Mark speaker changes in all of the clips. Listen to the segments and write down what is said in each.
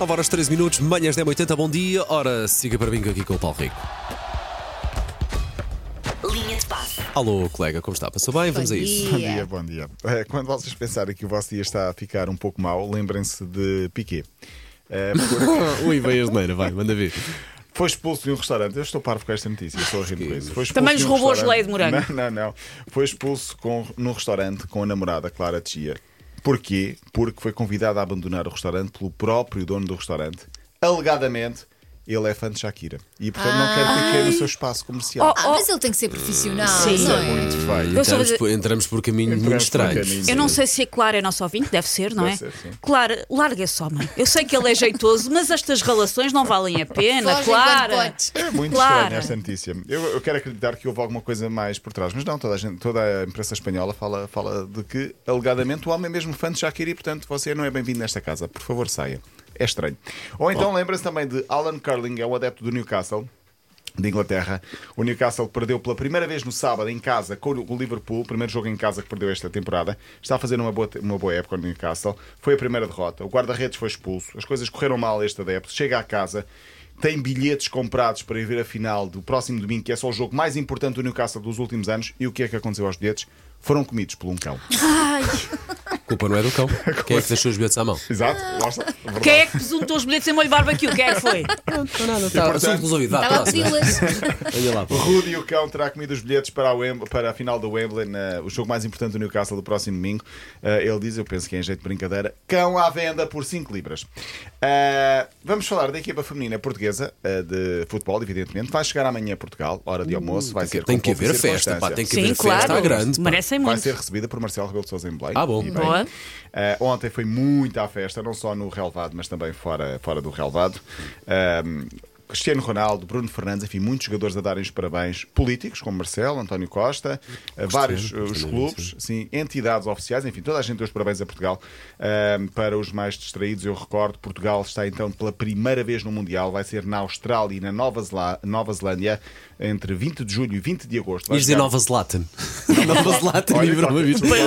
Speaker 1: 9 horas 13 minutos, manhãs 10h80, bom dia. Ora, siga para mim aqui com o Paulo Rico.
Speaker 2: Linha de passe.
Speaker 1: Alô, colega, como está? Passou bem? Vamos a isso.
Speaker 3: Bom dia, bom dia. Eh, Quando vocês pensarem que o vosso dia está a ficar um pouco mau, lembrem-se de Piquet. Eh, porque
Speaker 1: Ui, veio a geneira, vai, manda ver.
Speaker 3: Foi expulso de um restaurante. Eu estou parvo com esta notícia, estou a rir com isso. Foi expulso
Speaker 4: Também
Speaker 3: de um
Speaker 4: roubou a
Speaker 3: restaurante-
Speaker 4: geleia de morango.
Speaker 3: Não, não, não. Foi expulso com, num restaurante com a namorada Clara Tia. Porquê? Porque foi convidado a abandonar o restaurante pelo próprio dono do restaurante. Alegadamente, ele é fã de Shakira. E portanto não quer Piquet no seu espaço comercial.
Speaker 4: Oh,
Speaker 5: Ah, mas ele tem que ser profissional,
Speaker 4: Sim.
Speaker 5: não
Speaker 3: É
Speaker 5: é?
Speaker 3: muito feio.
Speaker 4: Eu
Speaker 1: Entramos, por, entramos por caminhos muito
Speaker 3: Entramos por
Speaker 1: estranhos.
Speaker 3: caminhos.
Speaker 4: Eu não sei se a Clara é nosso ouvinte, deve ser, não
Speaker 3: Deve
Speaker 4: é?
Speaker 3: ser, sim.
Speaker 4: Clara, larga esse homem. Eu sei que ele é jeitoso, mas estas relações não valem a pena,
Speaker 5: Foge
Speaker 4: Clara.
Speaker 5: enquanto podes.
Speaker 3: É muito
Speaker 4: Clara.
Speaker 3: estranha esta notícia. Eu, eu quero acreditar que houve alguma coisa mais por trás, mas não, toda a, gente, toda a imprensa espanhola fala, fala de que, alegadamente, o homem é mesmo fã de Shakira e, portanto, você não é bem-vindo nesta casa. Por favor, saia. É estranho. Ou então lembra-se também de Alan Curling, é o adepto do Newcastle. De Inglaterra, o Newcastle perdeu pela primeira vez no sábado em casa com o Liverpool, o primeiro jogo em casa que perdeu esta temporada. Está a fazer uma boa, uma boa época no Newcastle. Foi a primeira derrota. O guarda-redes foi expulso. As coisas correram mal a este adepto. Chega à casa, tem bilhetes comprados para ir ver a final do próximo domingo, que é só o jogo mais importante do Newcastle dos últimos anos. E o que é que aconteceu aos bilhetes? Foram comidos por um cão.
Speaker 4: Ai,
Speaker 1: A culpa não é do cão. Quem é que deixou os bilhetes à mão?
Speaker 3: Exato, lá está. Verdade.
Speaker 4: quem é que presuntou os bilhetes em molho barbecue? Quem é que foi?
Speaker 1: Não, nada, está
Speaker 3: portanto,
Speaker 1: assunto resolvido. Vá,
Speaker 5: Estava a pedi-las.
Speaker 1: Olha lá,
Speaker 3: O
Speaker 1: Paulo.
Speaker 3: Rudy, o cão, terá comido os bilhetes para a, para a final do Wembley, na- o jogo mais importante do Newcastle do próximo domingo. Uh, ele diz, eu penso que é em jeito de brincadeira, cão à venda por 5 libras. Uh, vamos falar da equipa feminina portuguesa uh, de futebol, evidentemente. Vai chegar amanhã a Portugal, hora de almoço. Vai ser
Speaker 1: Tem
Speaker 3: com
Speaker 1: que haver festa, pá, tem que
Speaker 4: Sim,
Speaker 1: haver
Speaker 4: claro.
Speaker 1: festa grande. pá.
Speaker 4: Merecem
Speaker 3: Vai
Speaker 4: muito.
Speaker 3: ser recebida por Marcelo Rebelo de Sousa em Belém.
Speaker 1: Ah, bom.
Speaker 3: E bem.
Speaker 4: Boa.
Speaker 3: Uh, ontem foi muito à festa, não só no relevado, mas também fora, fora do relevado. Um, Cristiano Ronaldo, Bruno Fernandes, enfim, muitos jogadores a darem os parabéns políticos, como Marcelo, António Costa, uh, vários uh, os
Speaker 1: Cristiano,
Speaker 3: clubes, sim, entidades oficiais, enfim, toda a gente deu os parabéns a Portugal. Um, para os mais distraídos, eu recordo, Portugal está então pela primeira vez no Mundial, vai ser na Austrália e na Nova, Zelá- Nova Zelândia, entre 20 de julho e 20 de agosto. Vai
Speaker 1: Ias dizer Nova Zlatan. Nova Zlatan,
Speaker 3: Olha,
Speaker 1: Ibrahimovic. É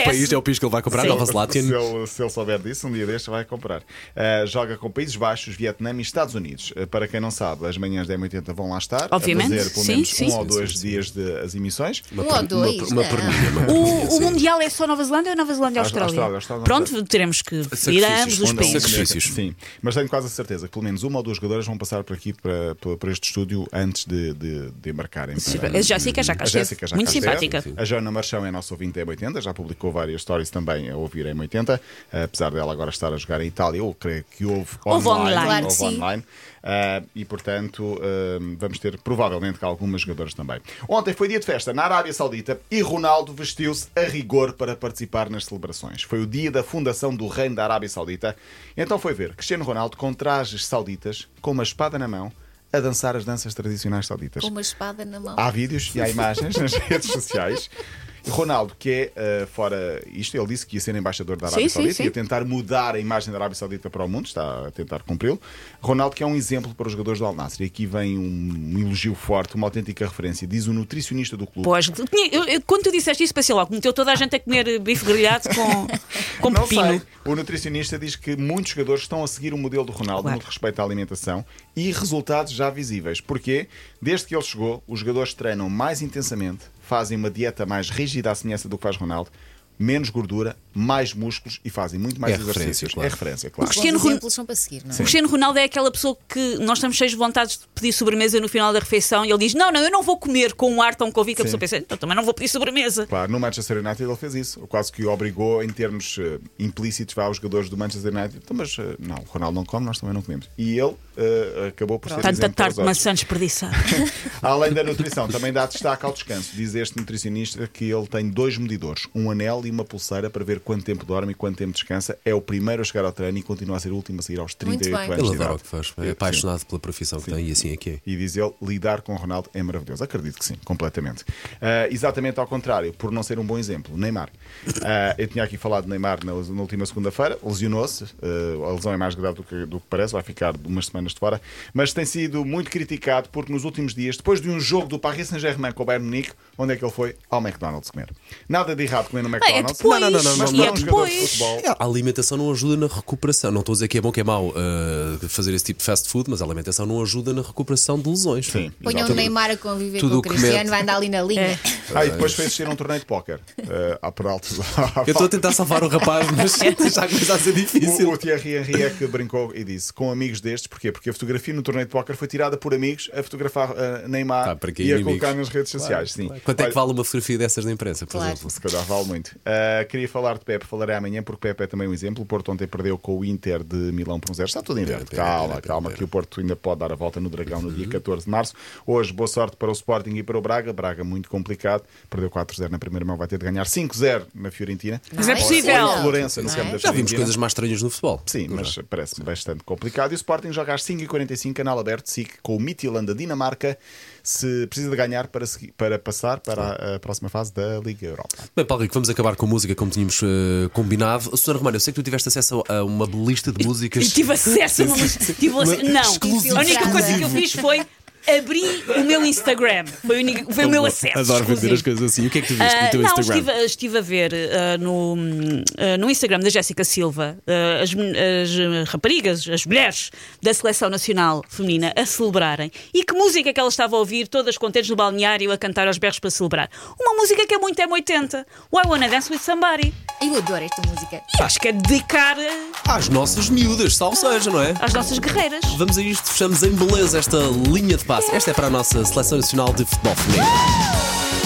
Speaker 1: o país, é o país que ele vai comprar,
Speaker 4: Sim.
Speaker 1: Nova
Speaker 3: Se
Speaker 1: Zlatan.
Speaker 3: ele, se ele souber disso, um dia deste vai comprar. Uh, joga com Países Baixos, Vietnã e Estados Unidos. Uh, para quem não sabe, as manhãs da M80 vão lá estar.
Speaker 4: Obviamente.
Speaker 3: A fazer pelo
Speaker 4: Sim,
Speaker 3: menos
Speaker 4: sim.
Speaker 3: um ou dois
Speaker 1: sim, sim,
Speaker 3: dias de as emissões.
Speaker 1: Uma,
Speaker 5: Um ou dois,
Speaker 1: uma, perninha, uma
Speaker 4: O, o. Mundial é só Nova Zelândia ou Nova Zelândia e
Speaker 3: Austrália,
Speaker 4: Austrália?
Speaker 3: Austrália,
Speaker 4: Pronto, teremos que ir
Speaker 1: Sacrifícios.
Speaker 4: ambos os países.
Speaker 1: sacrifícios.
Speaker 3: Sim, mas tenho quase a certeza que pelo menos uma ou duas jogadoras vão passar por aqui para, para, este estúdio antes de, de, de embarcarem. para-
Speaker 4: A Jéssica já cá
Speaker 3: A
Speaker 4: esteve.
Speaker 3: Jéssica já
Speaker 4: Muito
Speaker 3: cá esteve.
Speaker 4: simpática.
Speaker 3: A Joana Marchão é nossa ouvinte da M80, já publicou várias stories também a ouvir a M80, apesar dela agora estar a jogar em Itália, eu creio que houve
Speaker 4: Houve
Speaker 3: online.
Speaker 4: online.
Speaker 5: Claro que
Speaker 3: houve
Speaker 5: sim.
Speaker 3: online. Ah, e portanto ah, vamos ter provavelmente cá algumas jogadoras também. Ontem foi dia de festa na Arábia Saudita e Ronaldo vestiu-se a rigor para participar nas celebrações. Foi o dia da fundação do Reino da Arábia Saudita. Então foi ver Cristiano Ronaldo com trajes sauditas, com uma espada na mão, a dançar as danças tradicionais sauditas.
Speaker 5: Com uma espada na mão.
Speaker 3: Há vídeos e há imagens nas redes sociais. Ronaldo, que é uh, fora isto, ele disse que ia ser embaixador da Arábia
Speaker 4: Sim, sim,
Speaker 3: Saudita,
Speaker 4: sim.
Speaker 3: ia tentar mudar a imagem da Arábia Saudita para o mundo, está a tentar cumpri-lo. Ronaldo, que é um exemplo para os jogadores do Al Nassr, e aqui vem um, um elogio forte, uma autêntica referência. Diz o nutricionista do clube.
Speaker 4: Pois, eu- eu- quando tu disseste isso, pensei logo, meteu toda a gente a comer bife grelhado com, com
Speaker 3: Não
Speaker 4: pepino.
Speaker 3: sei. O nutricionista diz que muitos jogadores estão a seguir o modelo do Ronaldo
Speaker 4: Claro.
Speaker 3: no que respeita à alimentação e resultados já visíveis. Porquê? Desde que ele chegou, os jogadores treinam mais intensamente, fazem uma dieta mais rígida à semelhança do que faz Ronaldo, menos gordura, mais músculos e fazem muito mais
Speaker 1: É referência,
Speaker 3: exercícios.
Speaker 1: claro.
Speaker 3: É referência,
Speaker 5: Os
Speaker 3: claro.
Speaker 5: bons
Speaker 4: Cristiano Ron-
Speaker 5: são para seguir, não é?
Speaker 4: O Cristiano Ronaldo é aquela pessoa que nós estamos cheios de vontades de pedir sobremesa no final da refeição e ele diz: Não, não, eu não vou comer com um ar tão convicto que a pessoa pensa, então também não vou pedir sobremesa.
Speaker 3: Claro, no Manchester United ele fez isso, quase que o obrigou em termos eh, implícitos vá aos jogadores do Manchester United. Então, mas eh, não, o Ronaldo não come, nós também não comemos. E ele eh, acabou por ser
Speaker 4: Tanta tarde de maçã desperdiçada.
Speaker 3: Além da nutrição, também dá destaque ao descanso. Diz este nutricionista que ele tem dois medidores, um anel e uma pulseira para ver quanto tempo dorme e quanto tempo descansa. É o primeiro a chegar ao treino e continua a ser o último a sair aos 38
Speaker 5: bem.
Speaker 3: anos
Speaker 1: Ele
Speaker 3: de
Speaker 1: adora o que faz. É
Speaker 3: Sim.
Speaker 1: apaixonado pela profissão que tem e assim é que é.
Speaker 3: E diz ele, lidar com o Ronaldo é maravilhoso. Acredito que sim, completamente. Ah, exatamente ao contrário, por não ser um bom exemplo, Neymar. Ah, eu tinha aqui falado de Neymar na, na última segunda-feira, lesionou-se. Ah, a lesão é mais grave do que, do que parece, vai ficar umas semanas de fora. Mas tem sido muito criticado porque nos últimos dias, depois de um jogo do Paris Saint-Germain com o Bayern Munique, onde é que ele foi? Ao McDonald's comer. Nada de errado comer no
Speaker 4: Bem, é depois.
Speaker 1: Não, não, não, não,
Speaker 3: Mas
Speaker 1: não,
Speaker 4: e é
Speaker 3: jogador de
Speaker 4: depois.
Speaker 3: futebol.
Speaker 1: A alimentação não ajuda na recuperação. Não estou a dizer que é bom que é mau uh, fazer esse tipo de fast food, mas a alimentação não ajuda na recuperação de lesões.
Speaker 3: Sim,
Speaker 5: Ponham o. Neymar a conviver
Speaker 1: Tudo
Speaker 5: com
Speaker 1: o
Speaker 5: Cristiano,
Speaker 1: mete.
Speaker 5: vai andar ali na linha.
Speaker 3: Ah, e depois foi assistir um torneio de póquer. Uh, altos.
Speaker 1: Eu estou a tentar salvar o rapaz, mas já começa a ser difícil.
Speaker 3: O, o Thierry Henry é que brincou e disse com amigos destes, porquê? Porque a fotografia no torneio de póquer foi tirada por amigos a fotografar uh, Neymar
Speaker 1: Ah, que
Speaker 3: e a colocar nas redes sociais. Sim.
Speaker 1: Quanto é que vale uma fotografia dessas da imprensa, por
Speaker 5: Claro.
Speaker 1: exemplo?
Speaker 3: Se calhar vale muito. Uh, queria falar de Pepe, falarei amanhã, porque Pepe é também um exemplo. O Porto ontem perdeu com o Inter de Milão por um zero. Está tudo em verde. Calma, calma, que o Porto ainda pode dar a volta no Dragão no dia 14 de março. Hoje, boa sorte para o Sporting e para o Braga. Braga muito complicado. Perdeu 4-0 na primeira mão, vai ter de ganhar 5-0 na Fiorentina.
Speaker 4: Mas é possível.
Speaker 3: Ou em Florença, no campo
Speaker 5: é?
Speaker 3: da
Speaker 1: Já vimos coisas mais estranhas no futebol.
Speaker 3: Sim, mas parece-me bastante complicado. E o Sporting joga às 5h45, canal aberto, SIC, com o Midtjylland da Dinamarca. Se precisa de ganhar para, segui- para passar para a, a próxima fase da Liga Europa.
Speaker 1: Bem, Paulo Rico, vamos acabar com música como tínhamos eh, combinado. Susana Romano, eu sei que tu tiveste acesso a uma lista de músicas.
Speaker 4: E tive acesso a uma. Tive acesso- não, a única coisa que eu fiz foi abrir o meu Instagram. Foi o, único- foi o meu acesso.
Speaker 1: Adoro
Speaker 4: exclusivo.
Speaker 1: as coisas assim. O que é que tu viste
Speaker 4: Ah,
Speaker 1: no teu
Speaker 4: não,
Speaker 1: Instagram?
Speaker 4: estive, estive a ver ah, no, ah, no Instagram da Jéssica Silva ah, as, as raparigas, as mulheres da Seleção Nacional Feminina a celebrarem. E que música é que elas estavam a ouvir, todas contentes no balneário, a cantar aos berros para celebrar? Uma música que é muito M80. Why Wanna Dance with Somebody.
Speaker 5: Eu adoro esta música.
Speaker 4: E acho que é dedicar ah,
Speaker 1: Às nossas miúdas, salve seja, não é?
Speaker 4: às nossas guerreiras.
Speaker 1: Vamos a isto, fechamos em beleza esta linha de Esta é para a nossa Seleção Nacional de Futebol Feminino.